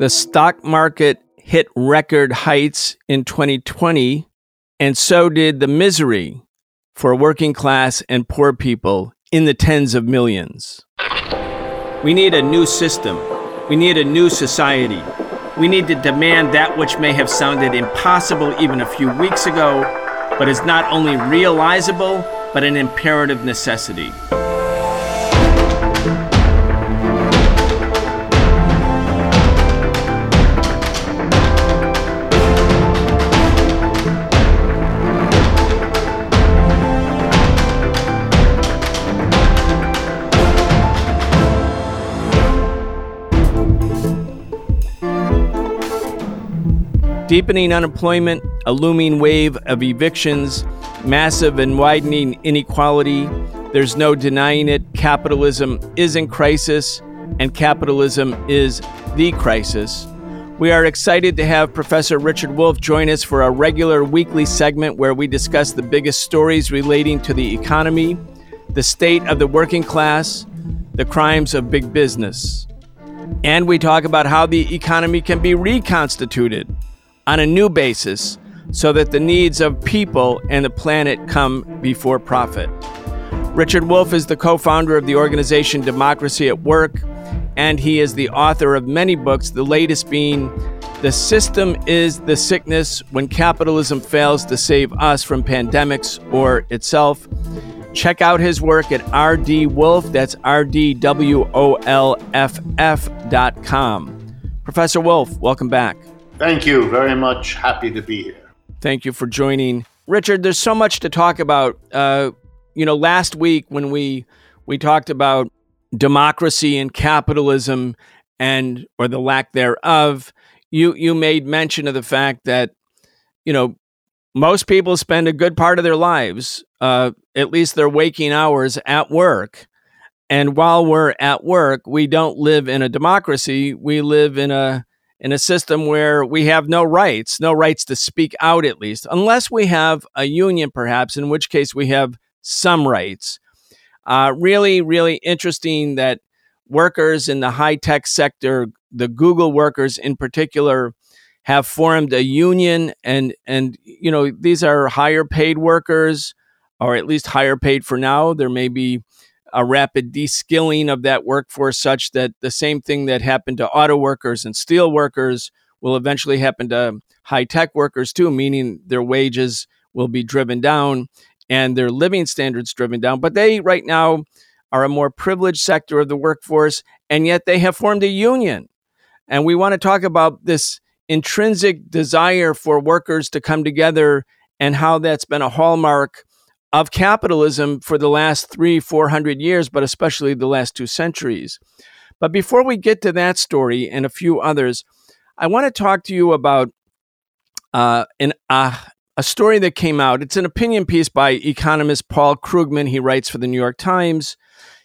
The stock market hit record heights in 2020, and so did the misery for working class and poor people in the tens of millions. We need a new system. We need a new society. We need to demand that which may have sounded impossible even a few weeks ago, but is not only realizable, but an imperative necessity. Deepening unemployment, a looming wave of evictions, massive and widening inequality. There's no denying it. Capitalism is in crisis, and capitalism is the crisis. We are excited to have Professor Richard Wolff join us for a regular weekly segment where we discuss the biggest stories relating to the economy, the state of the working class, the crimes of big business. And we talk about how the economy can be reconstituted on a new basis so that the needs of people and the planet come before profit. Richard Wolff is the co founder of the organization Democracy at Work, and he is the author of many books, the latest being The System is the Sickness When Capitalism Fails to Save Us from Pandemics or Itself. Check out his work at rdwolff, that's R D W O L F F dot com. Professor Wolff, welcome back. Thank you very much. Happy to be here. Thank you for joining, Richard. There's so much to talk about. Uh, you know, last week when we we talked about democracy and capitalism and or the lack thereof, you you made mention of the fact that you know most people spend a good part of their lives, uh, at least their waking hours, at work. And while we're at work, we don't live in a democracy. We live in a in a system where we have no rights, no rights to speak out at least, unless we have a union, perhaps, in which case we have some rights. Uh, really, really interesting that workers in the high tech sector, the Google workers in particular, have formed a union, and and you know these are higher paid workers, or at least higher paid for now. There may be a rapid deskilling of that workforce such that the same thing that happened to auto workers and steel workers will eventually happen to high tech workers too, meaning their wages will be driven down and their living standards driven down. But they right now are a more privileged sector of the workforce, and yet they have formed a union. And we want to talk about this intrinsic desire for workers to come together and how that's been a hallmark of capitalism for the last three, four hundred years, but especially the last two centuries. But before we get to that story and a few others, I want to talk to you about uh, an, uh, a story that came out. It's an opinion piece by economist Paul Krugman. He writes for the New York Times.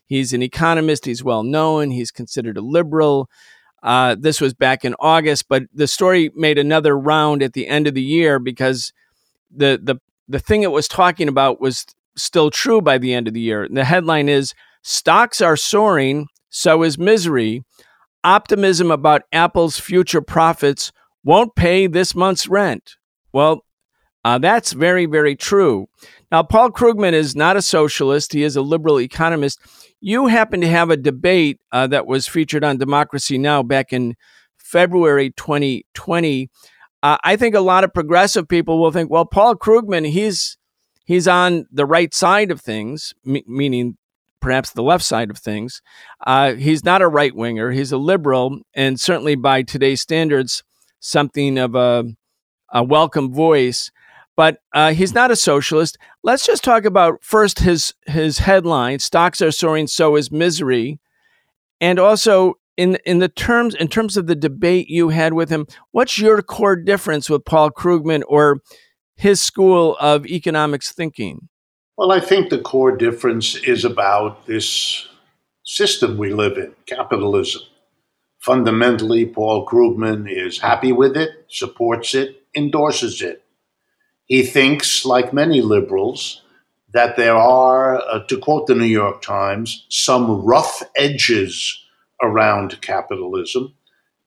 He's an economist. He's well known. He's considered a liberal. Uh, this was back in August, but the story made another round at the end of the year because the the the thing it was talking about was still true by the end of the year. And the headline is Stocks are soaring, so is misery. Optimism about Apple's future profits won't pay this month's rent. Well, uh, that's very, very true. Now, Paul Krugman is not a socialist, he is a liberal economist. You happen to have a debate uh, that was featured on Democracy Now! back in February 2020 uh, I think a lot of progressive people will think, well, Paul Krugman, he's he's on the right side of things, m- meaning perhaps the left side of things. Uh, he's not a right winger; he's a liberal, and certainly by today's standards, something of a, a welcome voice. But uh, he's not a socialist. Let's just talk about first his his headline: "Stocks are soaring, so is misery," and also in in the terms in terms of the debate you had with him, what's your core difference with Paul Krugman or his school of economics thinking? Well, I think the core difference is about this system we live in, capitalism. Fundamentally, Paul Krugman is happy with it, supports it, endorses it. He thinks, like many liberals, that there are, uh, to quote the New York Times, some rough edges around capitalism,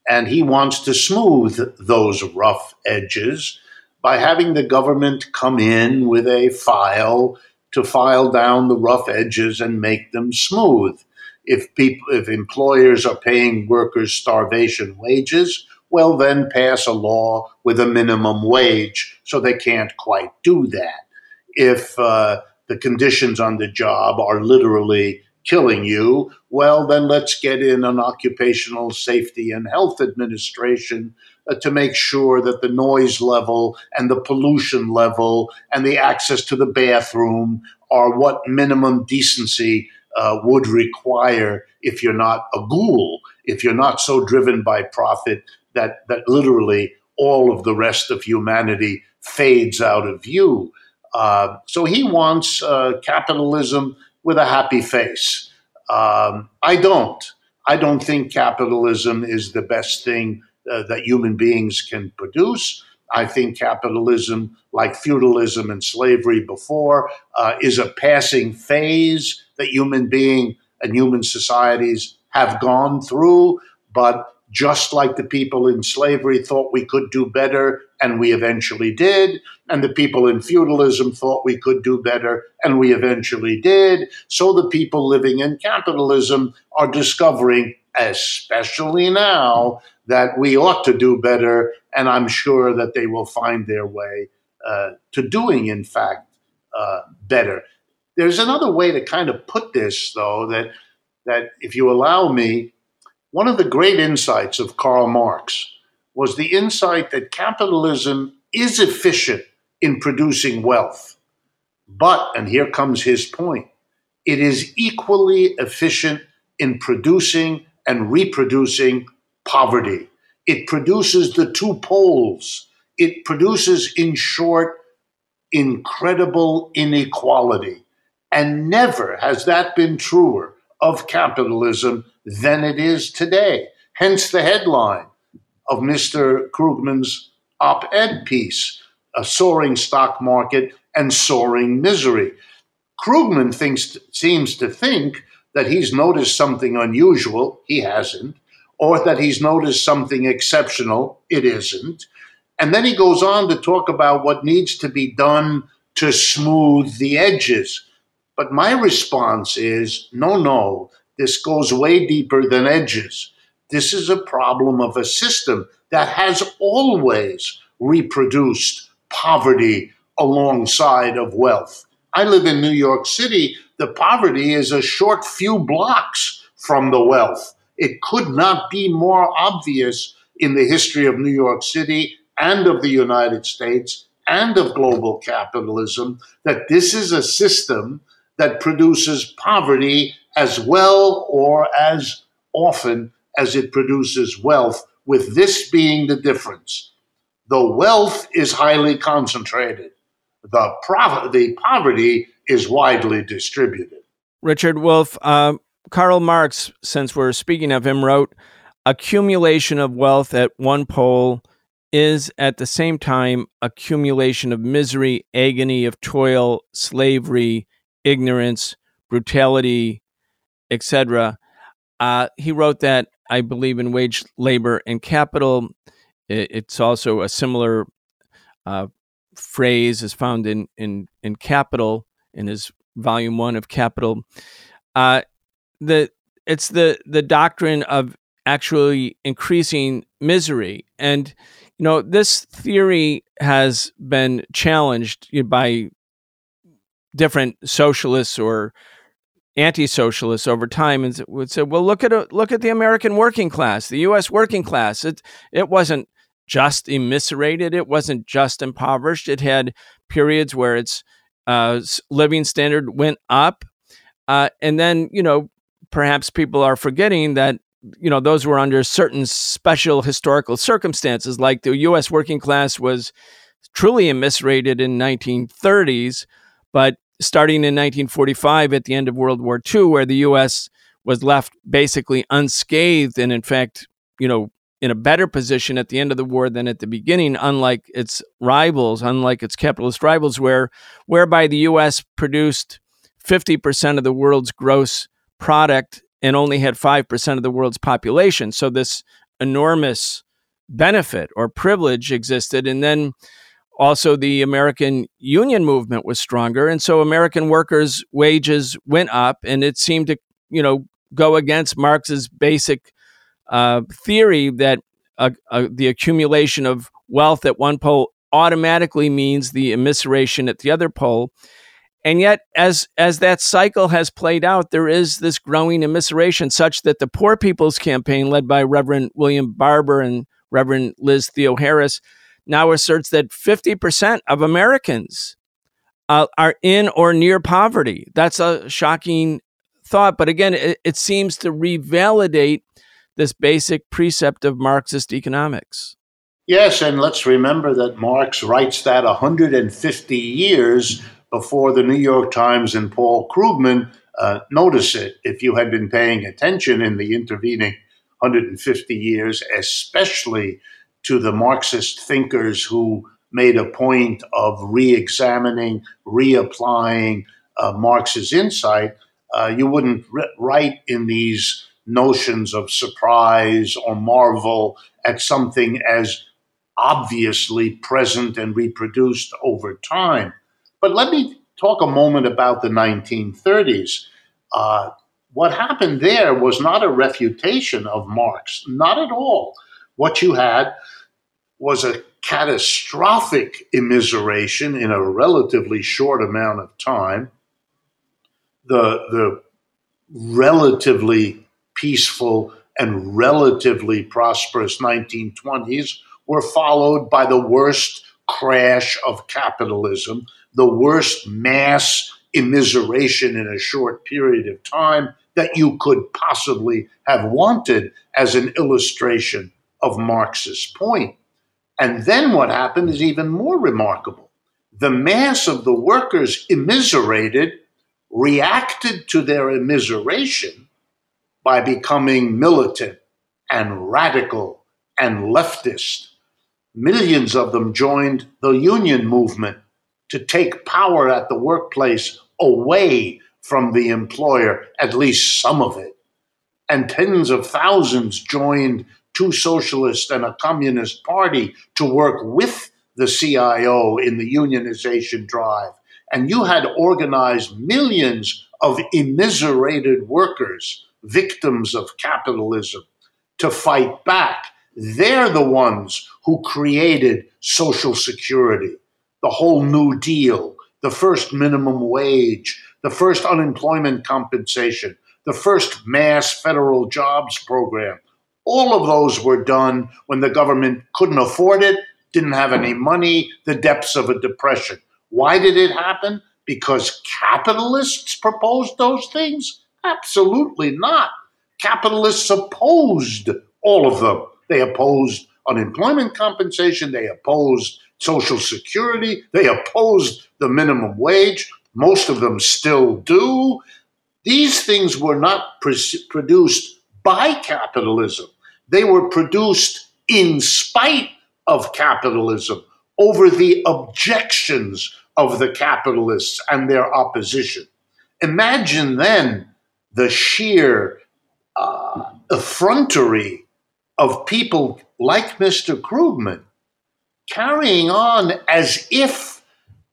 And he wants to smooth those rough edges by having the government come in with a file to file down the rough edges and make them smooth. If people, if employers are paying workers starvation wages, well, then pass a law with a minimum wage so they can't quite do that. If uh, the conditions on the job are literally killing you, well, then let's get in an occupational safety and health administration uh, to make sure that the noise level and the pollution level and the access to the bathroom are what minimum decency uh, would require if you're not a ghoul, if you're not so driven by profit that, that literally all of the rest of humanity fades out of view. Uh, so he wants uh, capitalism with a happy face. Um, I don't. I don't think capitalism is the best thing uh, that human beings can produce. I think capitalism, like feudalism and slavery before, uh, is a passing phase that human being and human societies have gone through. But just like the people in slavery thought we could do better, and we eventually did, and the people in feudalism thought we could do better, and we eventually did, so the people living in capitalism are discovering, especially now, that we ought to do better, and I'm sure that they will find their way uh, to doing, in fact, uh, better. There's another way to kind of put this, though, that that if you allow me, one of the great insights of Karl Marx was the insight that capitalism is efficient in producing wealth. But, and here comes his point, it is equally efficient in producing and reproducing poverty. It produces the two poles. It produces, in short, incredible inequality. And never has that been truer of capitalism than it is today. Hence the headline of Mr. Krugman's op ed piece A Soaring Stock Market and Soaring Misery. Krugman thinks, seems to think that he's noticed something unusual. He hasn't. Or that he's noticed something exceptional. It isn't. And then he goes on to talk about what needs to be done to smooth the edges. But my response is no, no, this goes way deeper than edges. This is a problem of a system that has always reproduced poverty alongside of wealth. I live in New York City. The poverty is a short few blocks from the wealth. It could not be more obvious in the history of New York City and of the United States and of global capitalism that this is a system that produces poverty as well or as often as it produces wealth, with this being the difference. The wealth is highly concentrated, the, pro- the poverty is widely distributed. Richard Wolff, uh, Karl Marx, since we're speaking of him, wrote accumulation of wealth at one pole is at the same time accumulation of misery, agony of toil, slavery, ignorance, brutality, etc. Uh, he wrote that, I believe, in Wage, Labor, and Capital. It's also a similar uh, phrase is found in, in, in Capital, in his volume one of Capital. Uh, the it's the the doctrine of actually increasing misery, and you know this theory has been challenged by different socialists or anti-socialists over time and would say, "Well, look at look at the American working class, the U.S. working class. It it wasn't just immiserated, it wasn't just impoverished. It had periods where its uh, living standard went up, uh, and then you know perhaps people are forgetting that you know those were under certain special historical circumstances, like the U.S. working class was truly immiserated in 1930s, but starting in 1945 at the end of World War II, where the U.S. was left basically unscathed and, in fact, you know, in a better position at the end of the war than at the beginning, unlike its rivals, unlike its capitalist rivals, where whereby the U.S. produced 50% of the world's gross product and only had 5% of the world's population. So this enormous benefit or privilege existed. And then also the American union movement was stronger. And so American workers' wages went up, and it seemed to, you know, go against Marx's basic uh, theory that uh, uh, the accumulation of wealth at one pole automatically means the immiseration at the other pole. And yet, as as that cycle has played out, there is this growing immiseration, such that the Poor People's Campaign, led by Reverend William Barber and Reverend Liz Theoharis, now asserts that 50% of Americans uh, are in or near poverty. That's a shocking thought. But again, it, it seems to revalidate this basic precept of Marxist economics. Yes, and let's remember that Marx writes that 150 years before the New York Times and Paul Krugman uh, notice it. If you had been paying attention in the intervening 150 years, especially to the Marxist thinkers who made a point of re examining, reapplying uh, Marx's insight, uh, you wouldn't write in these notions of surprise or marvel at something as obviously present and reproduced over time. But let me talk a moment about the 1930s. Uh, what happened there was not a refutation of Marx, not at all. What you had was a catastrophic immiseration in a relatively short amount of time. The, the relatively peaceful and relatively prosperous 1920s were followed by the worst crash of capitalism, the worst mass immiseration in a short period of time that you could possibly have wanted as an illustration of Marx's point. And then what happened is even more remarkable. The mass of the workers immiserated reacted to their immiseration by becoming militant and radical and leftist. Millions of them joined the union movement to take power at the workplace away from the employer, at least some of it. And tens of thousands joined two socialists and a communist party to work with the CIO in the unionization drive. And you had organized millions of immiserated workers, victims of capitalism, to fight back. They're the ones who created Social Security, the whole New Deal, the first minimum wage, the first unemployment compensation, the first mass federal jobs program. All of those were done when the government couldn't afford it, didn't have any money, the depths of a depression. Why did it happen? Because capitalists proposed those things? Absolutely not. Capitalists opposed all of them. They opposed unemployment compensation, they opposed Social Security, they opposed the minimum wage. Most of them still do. These things were not pre- produced by capitalism, they were produced in spite of capitalism over the objections of the capitalists and their opposition. Imagine then the sheer uh, effrontery of people like Mr. Krugman carrying on as if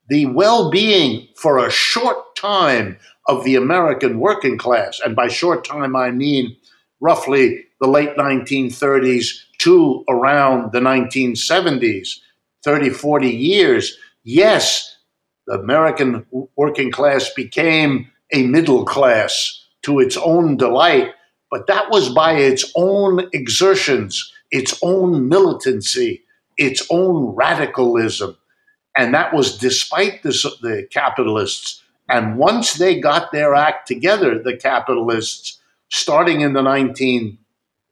the well being for a short time of the American working class, and by short time I mean roughly the late 1930s to around the 1970s, 30, 40 years, yes, the American working class became a middle class to its own delight, but that was by its own exertions, its own militancy, its own radicalism and that was despite the, the capitalists. And once they got their act together, the capitalists, starting in the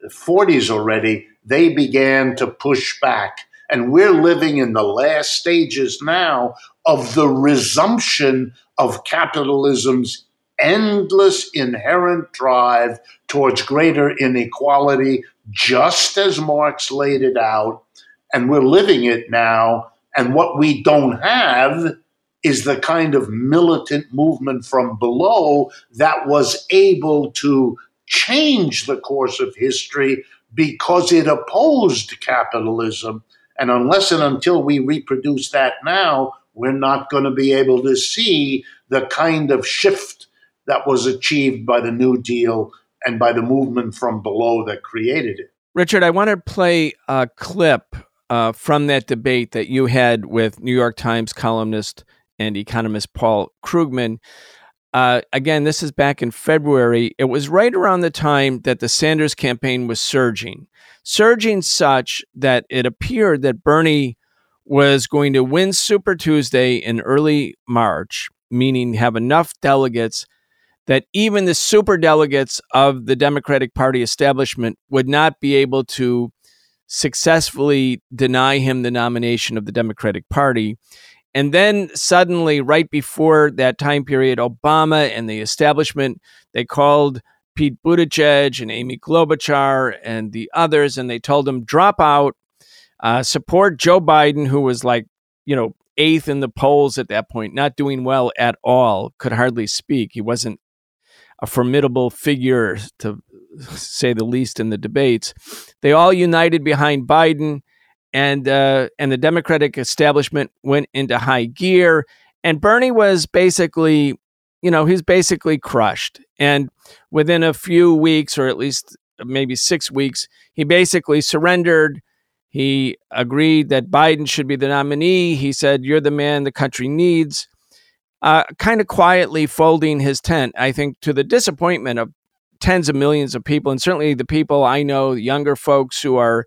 1940s already, they began to push back. And we're living in the last stages now of the resumption of capitalism's endless inherent drive towards greater inequality, just as Marx laid it out. And we're living it now and what we don't have is the kind of militant movement from below that was able to change the course of history because it opposed capitalism. And unless and until we reproduce that now, we're not going to be able to see the kind of shift that was achieved by the New Deal and by the movement from below that created it. Richard, I want to play a clip uh, from that debate that you had with New York Times columnist and economist Paul Krugman. Uh, again, this is back in February. It was right around the time that the Sanders campaign was surging, surging such that it appeared that Bernie was going to win Super Tuesday in early March, meaning have enough delegates that even the super delegates of the Democratic Party establishment would not be able to successfully deny him the nomination of the Democratic Party. And then suddenly, right before that time period, Obama and the establishment, they called Pete Buttigieg and Amy Klobuchar and the others, and they told them, drop out, uh, support Joe Biden, who was like, you know, eighth in the polls at that point, not doing well at all, could hardly speak. He wasn't a formidable figure, to say the least, in the debates. They all united behind Biden, and uh, and the Democratic establishment went into high gear. And Bernie was basically, you know, he's basically crushed. And within a few weeks, or at least maybe six weeks, he basically surrendered. He agreed that Biden should be the nominee. He said, You're the man the country needs uh, kind of quietly folding his tent, I think, to the disappointment of tens of millions of people, and certainly the people I know, younger folks who are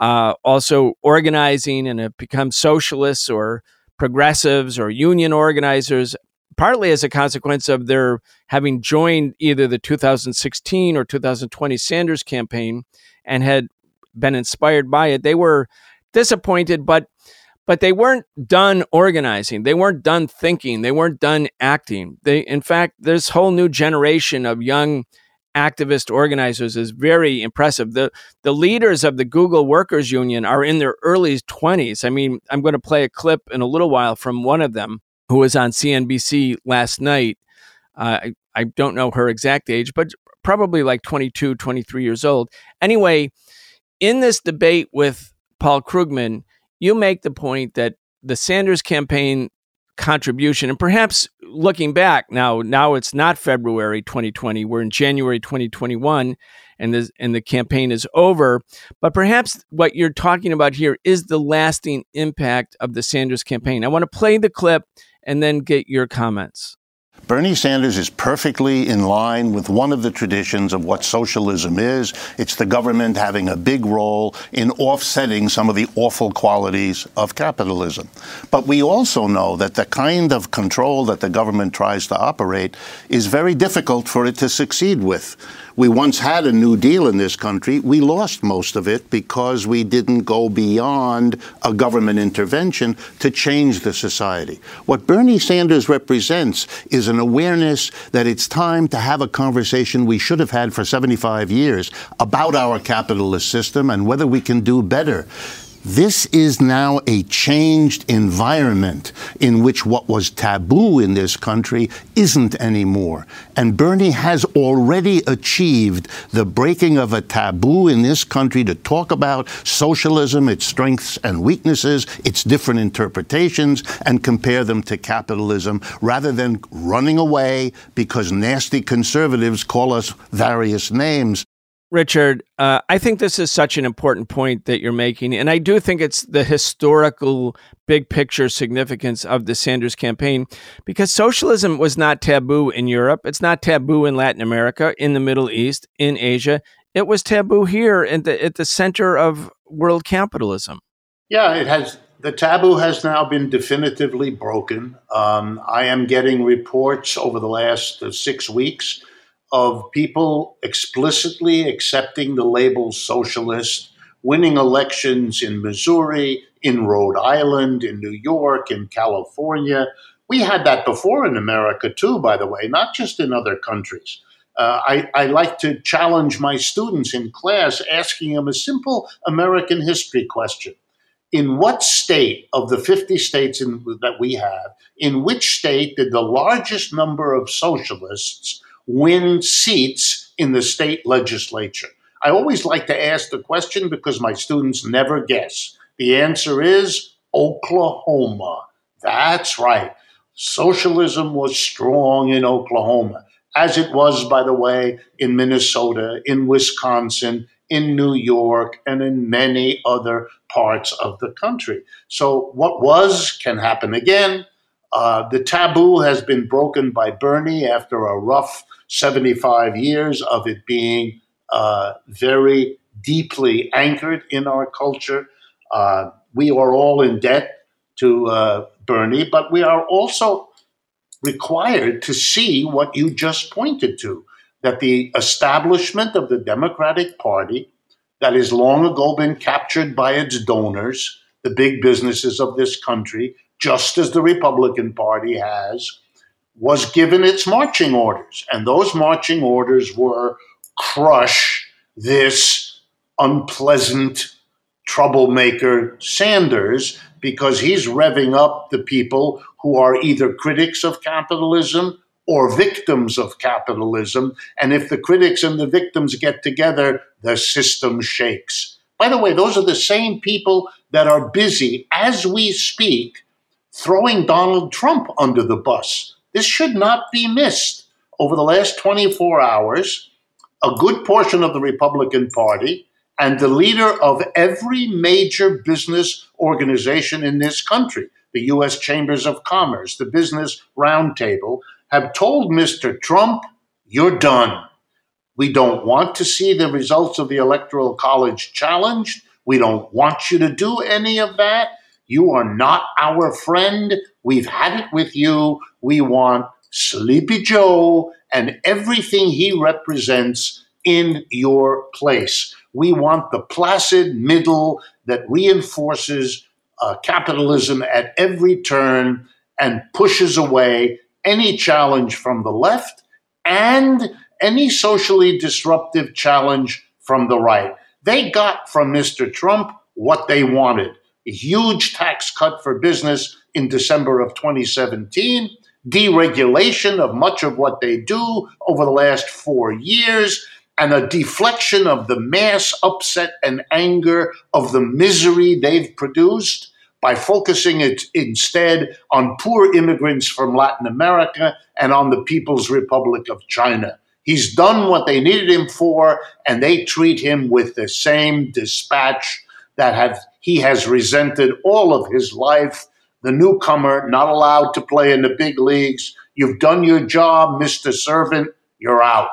uh, also organizing and have become socialists or progressives or union organizers, partly as a consequence of their having joined either the 2016 or 2020 Sanders campaign and had been inspired by it. They were disappointed, but but they weren't done organizing. They weren't done thinking. They weren't done acting. They, in fact, this whole new generation of young activist organizers is very impressive. The the leaders of the Google Workers Union are in their early 20s. I mean, I'm going to play a clip in a little while from one of them who was on CNBC last night. Uh, I, I don't know her exact age, but probably like 22, 23 years old. Anyway, in this debate with Paul Krugman, you make the point that the Sanders campaign contribution, and perhaps looking back now, now it's not February 2020, we're in January 2021, and the and the campaign is over. But perhaps what you're talking about here is the lasting impact of the Sanders campaign. I want to play the clip and then get your comments. Bernie Sanders is perfectly in line with one of the traditions of what socialism is. It's the government having a big role in offsetting some of the awful qualities of capitalism. But we also know that the kind of control that the government tries to operate is very difficult for it to succeed with. We once had a New Deal in this country. We lost most of it because we didn't go beyond a government intervention to change the society. What Bernie Sanders represents is an awareness that it's time to have a conversation we should have had for 75 years about our capitalist system and whether we can do better. This is now a changed environment in which what was taboo in this country isn't anymore. And Bernie has already achieved the breaking of a taboo in this country to talk about socialism, its strengths and weaknesses, its different interpretations, and compare them to capitalism rather than running away because nasty conservatives call us various names. Richard, uh, I think this is such an important point that you're making. And I do think it's the historical big picture significance of the Sanders campaign because socialism was not taboo in Europe. It's not taboo in Latin America, in the Middle East, in Asia. It was taboo here at the, at the center of world capitalism. Yeah, it has. The taboo has now been definitively broken. Um, I am getting reports over the last uh, six weeks of people explicitly accepting the label socialist, winning elections in Missouri, in Rhode Island, in New York, in California. We had that before in America, too, by the way, not just in other countries. Uh, I, I, like to challenge my students in class, asking them a simple American history question. In what state of the 50 states in, that we have, in which state did the largest number of socialists win seats in the state legislature. I always like to ask the question because my students never guess. The answer is Oklahoma. That's right. Socialism was strong in Oklahoma, as it was, by the way, in Minnesota, in Wisconsin, in New York, and in many other parts of the country. So, what was can happen again. Uh, the taboo has been broken by Bernie after a rough 75 years of it being uh, very deeply anchored in our culture. Uh, we are all in debt to uh, Bernie, but we are also required to see what you just pointed to that the establishment of the Democratic Party, that has long ago been captured by its donors, the big businesses of this country, just as the Republican Party has, was given its marching orders. And those marching orders were crush this unpleasant troublemaker Sanders because he's revving up the people who are either critics of capitalism or victims of capitalism. And if the critics and the victims get together, the system shakes. By the way, those are the same people that are busy, as we speak, throwing Donald Trump under the bus. This should not be missed. Over the last 24 hours, a good portion of the Republican Party and the leader of every major business organization in this country, the U.S. Chambers of Commerce, the Business Roundtable, have told Mr. Trump, you're done. We don't want to see the results of the Electoral College challenged. We don't want you to do any of that. You are not our friend. We've had it with you. We want Sleepy Joe and everything he represents in your place. We want the placid middle that reinforces uh, capitalism at every turn and pushes away any challenge from the left and any socially disruptive challenge from the right. They got from Mr. Trump what they wanted a huge tax cut for business in December of 2017, deregulation of much of what they do over the last four years, and a deflection of the mass upset and anger of the misery they've produced by focusing it instead on poor immigrants from Latin America and on the People's Republic of China. He's done what they needed him for, and they treat him with the same dispatch that have, he has resented all of his life. The newcomer, not allowed to play in the big leagues. You've done your job, Mr. Servant. You're out.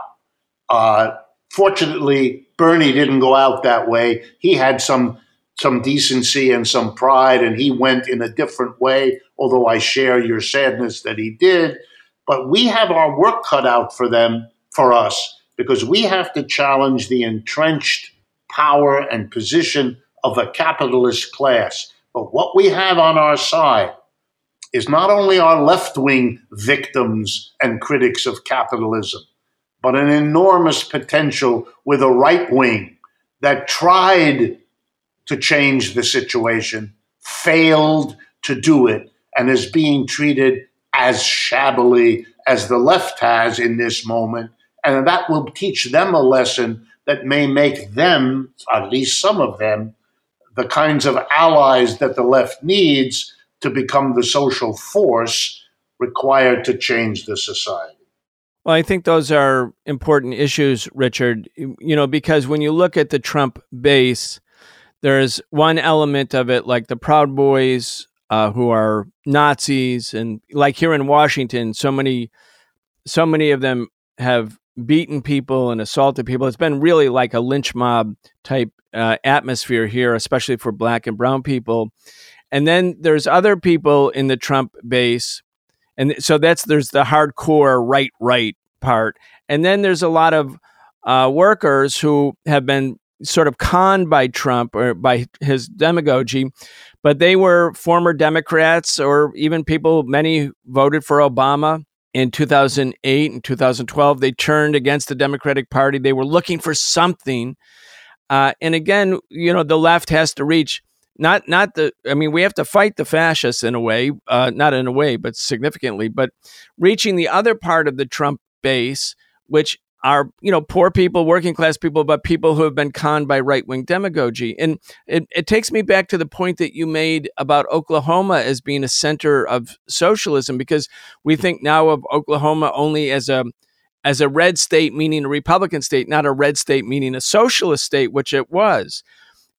Uh, Fortunately, Bernie didn't go out that way. He had some some decency and some pride, and he went in a different way. Although I share your sadness that he did, but we have our work cut out for them, for us, because we have to challenge the entrenched power and position of a capitalist class. But what we have on our side is not only our left wing victims and critics of capitalism, but an enormous potential with a right wing that tried to change the situation, failed to do it, and is being treated as shabbily as the left has in this moment. And that will teach them a lesson that may make them, at least some of them, the kinds of allies that the left needs to become the social force required to change the society. Well, I think those are important issues, Richard, you know, because when you look at the Trump base, there's one element of it, like the Proud Boys, uh, who are Nazis, and like here in Washington, so many, so many of them have beaten people and assaulted people. It's been really like a lynch mob type uh, atmosphere here, especially for black and brown people. And then there's other people in the Trump base and so that's there's the hardcore right right part and then there's a lot of uh, workers who have been sort of conned by Trump or by his demagogy, but they were former Democrats or even people, many voted for Obama in 2008 and 2012. They turned against the Democratic Party. They were looking for something. Uh, and again, you know, the left has to reach not not the i mean we have to fight the fascists in a way uh, not in a way but significantly but reaching the other part of the trump base which are you know poor people, working class people, but people who have been conned by right wing demagogy. And it, it takes me back to the point that you made about Oklahoma as being a center of socialism, because we think now of Oklahoma only as a as a red state, meaning a Republican state, not a red state, meaning a socialist state, which it was.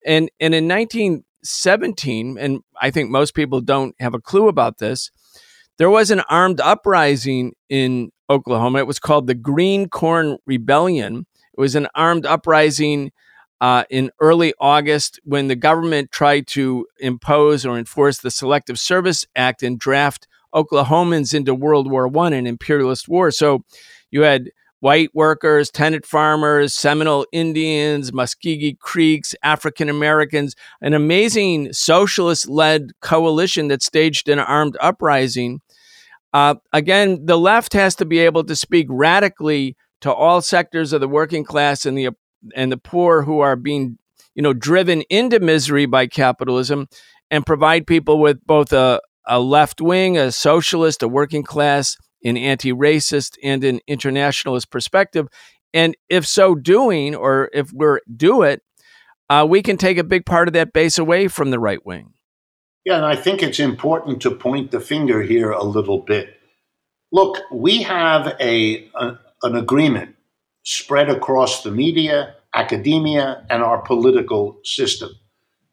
And and in 1917, and I think most people don't have a clue about this, there was an armed uprising in Oklahoma. It was called the Green Corn Rebellion. It was an armed uprising uh, in early August when the government tried to impose or enforce the Selective Service Act and draft Oklahomans into World War One and imperialist war. So you had white workers, tenant farmers, Seminole Indians, Muscogee Creeks, African Americans, an amazing socialist led coalition that staged an armed uprising uh, again, the left has to be able to speak radically to all sectors of the working class and the and the poor who are being, you know, driven into misery by capitalism, and provide people with both a, a left wing, a socialist, a working class, an anti-racist, and an internationalist perspective. And if so doing, or if we're do it, uh, we can take a big part of that base away from the right wing. Yeah, and I think it's important to point the finger here a little bit. Look, we have a, a, an agreement spread across the media, academia, and our political system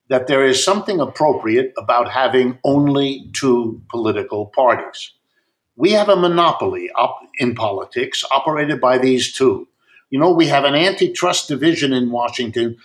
that there is something appropriate about having only two political parties. We have a monopoly op- in politics operated by these two. You know, we have an antitrust division in Washington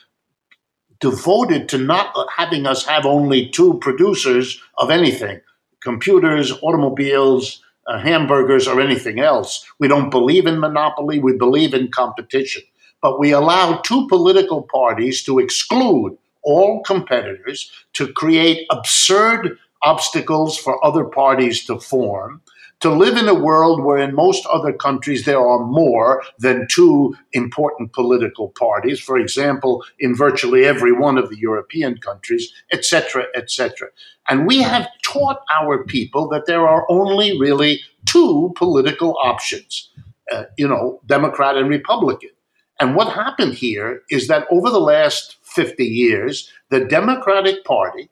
devoted to not having us have only two producers of anything computers, automobiles, uh, hamburgers, or anything else. We don't believe in monopoly, we believe in competition. But we allow two political parties to exclude all competitors, to create absurd obstacles for other parties to form, to live in a world where in most other countries there are more than two important political parties, for example, in virtually every one of the European countries, etc., etc. And we have taught our people that there are only really two political options, uh, you know, Democrat and Republican. And what happened here is that over the last 50 years, the Democratic Party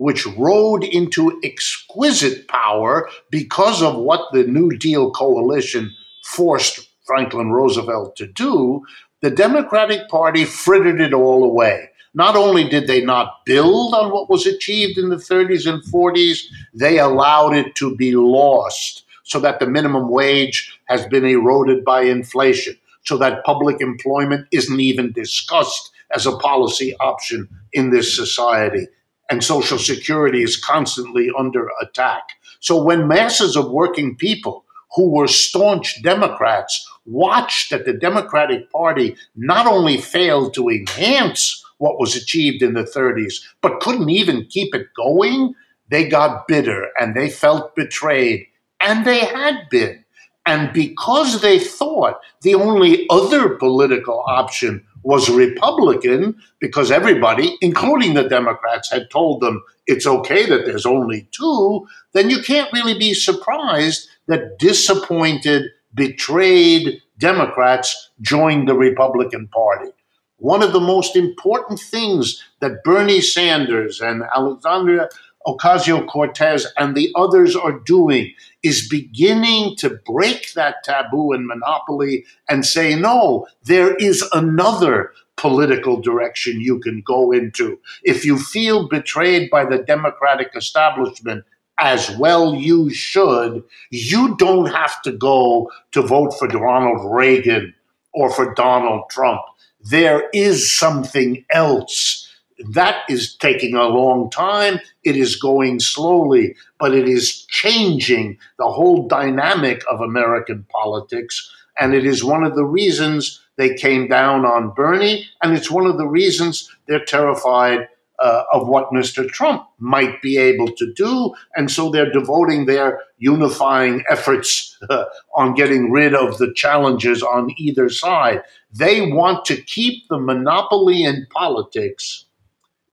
which rode into exquisite power because of what the New Deal coalition forced Franklin Roosevelt to do, the Democratic Party frittered it all away. Not only did they not build on what was achieved in the 30s and 40s, they allowed it to be lost so that the minimum wage has been eroded by inflation, so that public employment isn't even discussed as a policy option in this society and Social Security is constantly under attack. So when masses of working people who were staunch Democrats watched that the Democratic Party not only failed to enhance what was achieved in the 30s, but couldn't even keep it going, they got bitter and they felt betrayed. And they had been. And because they thought the only other political option was Republican because everybody, including the Democrats, had told them it's okay that there's only two, then you can't really be surprised that disappointed, betrayed Democrats joined the Republican Party. One of the most important things that Bernie Sanders and Alexandria Ocasio Cortez and the others are doing is beginning to break that taboo and monopoly and say, no, there is another political direction you can go into. If you feel betrayed by the Democratic establishment, as well you should, you don't have to go to vote for Ronald Reagan or for Donald Trump. There is something else that is taking a long time. It is going slowly, but it is changing the whole dynamic of American politics. And it is one of the reasons they came down on Bernie. And it's one of the reasons they're terrified uh, of what Mr. Trump might be able to do. And so they're devoting their unifying efforts uh, on getting rid of the challenges on either side. They want to keep the monopoly in politics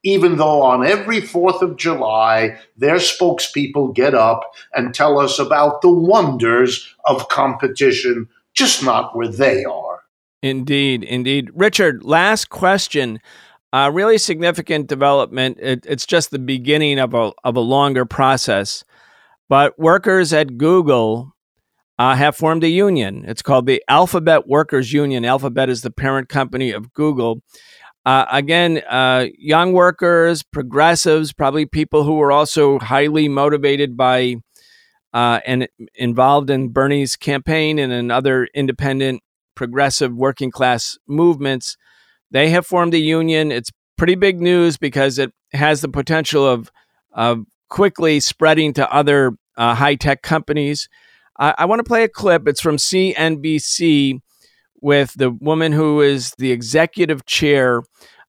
even though on every 4th of July, their spokespeople get up and tell us about the wonders of competition, just not where they are. Indeed, indeed. Richard, last question. Uh, really significant development. It, it's just the beginning of a, of a longer process. But workers at Google uh, have formed a union. It's called the Alphabet Workers Union. Alphabet is the parent company of Google. Uh, again, uh, young workers, progressives, probably people who were also highly motivated by uh, and involved in Bernie's campaign and in other independent, progressive, working class movements. They have formed a union. It's pretty big news because it has the potential of, of quickly spreading to other uh, high tech companies. I want to play a clip. It's from CNBC with the woman who is the executive chair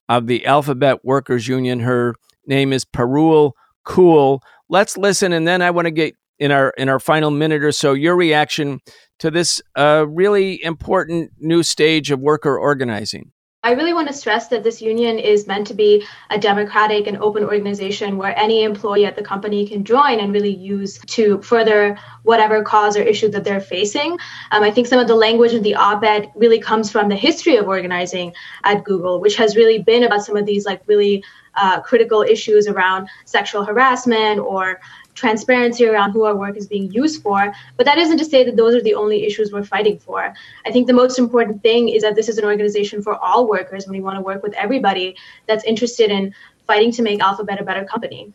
of the Alphabet Workers Union. Her name is Parul Koul. Let's listen, and then I want to get in our in our final minute or so your reaction to this uh, really important new stage of worker organizing. I really want to stress that this union is meant to be a democratic and open organization where any employee at the company can join and really use to further whatever cause or issue that they're facing. Um, I think some of the language in the op ed really comes from the history of organizing at Google, which has really been about some of these like really uh, critical issues around sexual harassment or transparency around who our work is being used for. But that isn't to say that those are the only issues we're fighting for. I think the most important thing is that this is an organization for all workers and we want to work with everybody that's interested in fighting to make Alphabet a better company.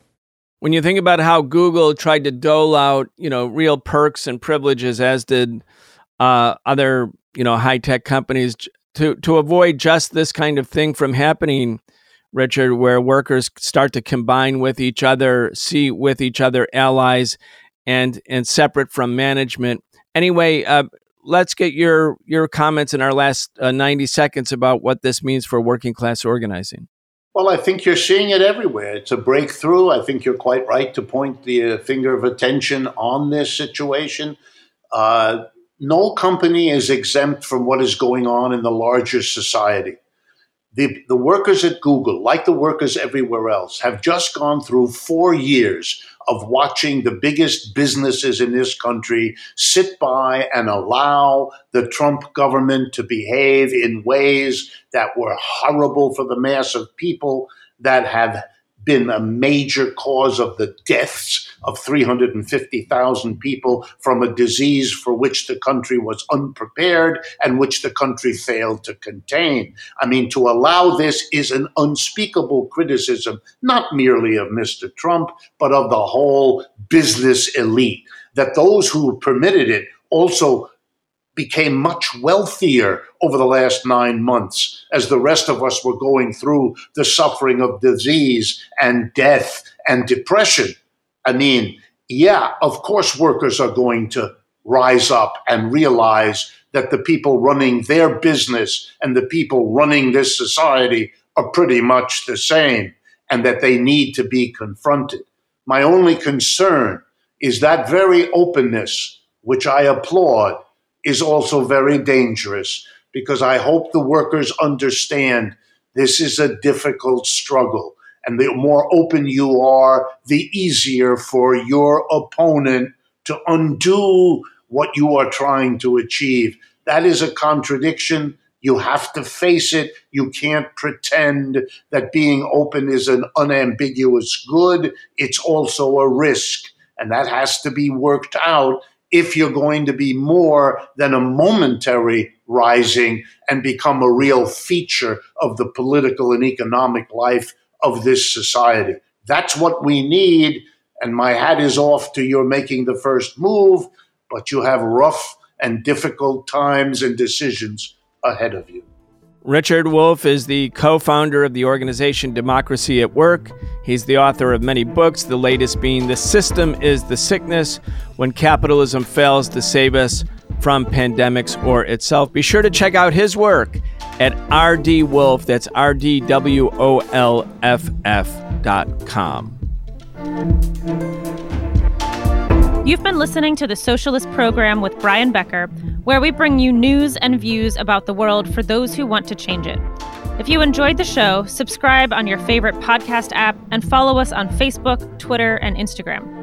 When you think about how Google tried to dole out, you know, real perks and privileges, as did uh, other, you know, high tech companies, to to avoid just this kind of thing from happening, Richard, where workers start to combine with each other, see with each other allies, and and separate from management. Anyway, uh, let's get your your comments in our last uh, 90 seconds about what this means for working class organizing. Well, I think you're seeing it everywhere. It's a breakthrough. I think you're quite right to point the uh, finger of attention on this situation. Uh, no company is exempt from what is going on in the larger society the, the workers at Google, like the workers everywhere else, have just gone through four years of watching the biggest businesses in this country sit by and allow the Trump government to behave in ways that were horrible for the mass of people that have been a major cause of the deaths of 350,000 people from a disease for which the country was unprepared and which the country failed to contain. I mean, to allow this is an unspeakable criticism, not merely of Mr. Trump, but of the whole business elite. That those who permitted it also became much wealthier over the last nine months as the rest of us were going through the suffering of disease and death and depression. I mean, yeah, of course, workers are going to rise up and realize that the people running their business and the people running this society are pretty much the same and that they need to be confronted. My only concern is that very openness, which I applaud, is also very dangerous because I hope the workers understand this is a difficult struggle. And the more open you are, the easier for your opponent to undo what you are trying to achieve. That is a contradiction. You have to face it. You can't pretend that being open is an unambiguous good. It's also a risk. And that has to be worked out if you're going to be more than a momentary rising and become a real feature of the political and economic life of this society. That's what we need. And my hat is off to your making the first move, but you have rough and difficult times and decisions ahead of you. Richard Wolff is the co founder of the organization Democracy at Work. He's the author of many books, the latest being The System is the Sickness When Capitalism Fails to Save Us from Pandemics or Itself. Be sure to check out his work at RD Wolff, that's R D W O L F F dot com. You've been listening to the Socialist Program with Brian Becker, where we bring you news and views about the world for those who want to change it. If you enjoyed the show, subscribe on your favorite podcast app and follow us on Facebook, Twitter, and Instagram.